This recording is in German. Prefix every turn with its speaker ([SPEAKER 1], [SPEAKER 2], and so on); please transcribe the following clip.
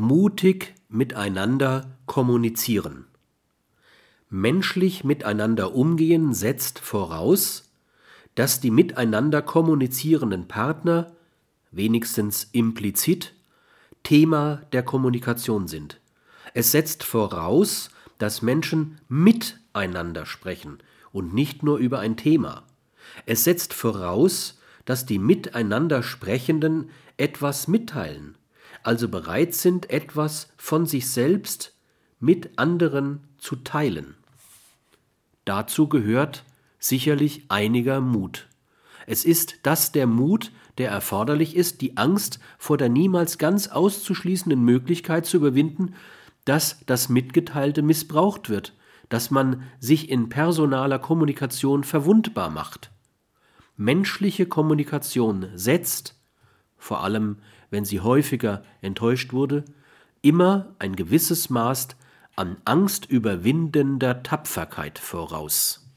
[SPEAKER 1] Mutig miteinander kommunizieren. Menschlich miteinander umgehen setzt voraus, dass die miteinander kommunizierenden Partner, wenigstens implizit, Thema der Kommunikation sind. Es setzt voraus, dass Menschen miteinander sprechen und nicht nur über ein Thema. Es setzt voraus, dass die miteinander Sprechenden etwas mitteilen, also bereit sind, etwas von sich selbst mit anderen zu teilen. Dazu gehört sicherlich einiger Mut. Es ist das der Mut, der erforderlich ist, die Angst vor der niemals ganz auszuschließenden Möglichkeit zu überwinden, dass das Mitgeteilte missbraucht wird, dass man sich in personaler Kommunikation verwundbar macht. Menschliche Kommunikation setzt, vor allem wenn sie häufiger enttäuscht wurde, immer ein gewisses Maß an angstüberwindender Tapferkeit voraus.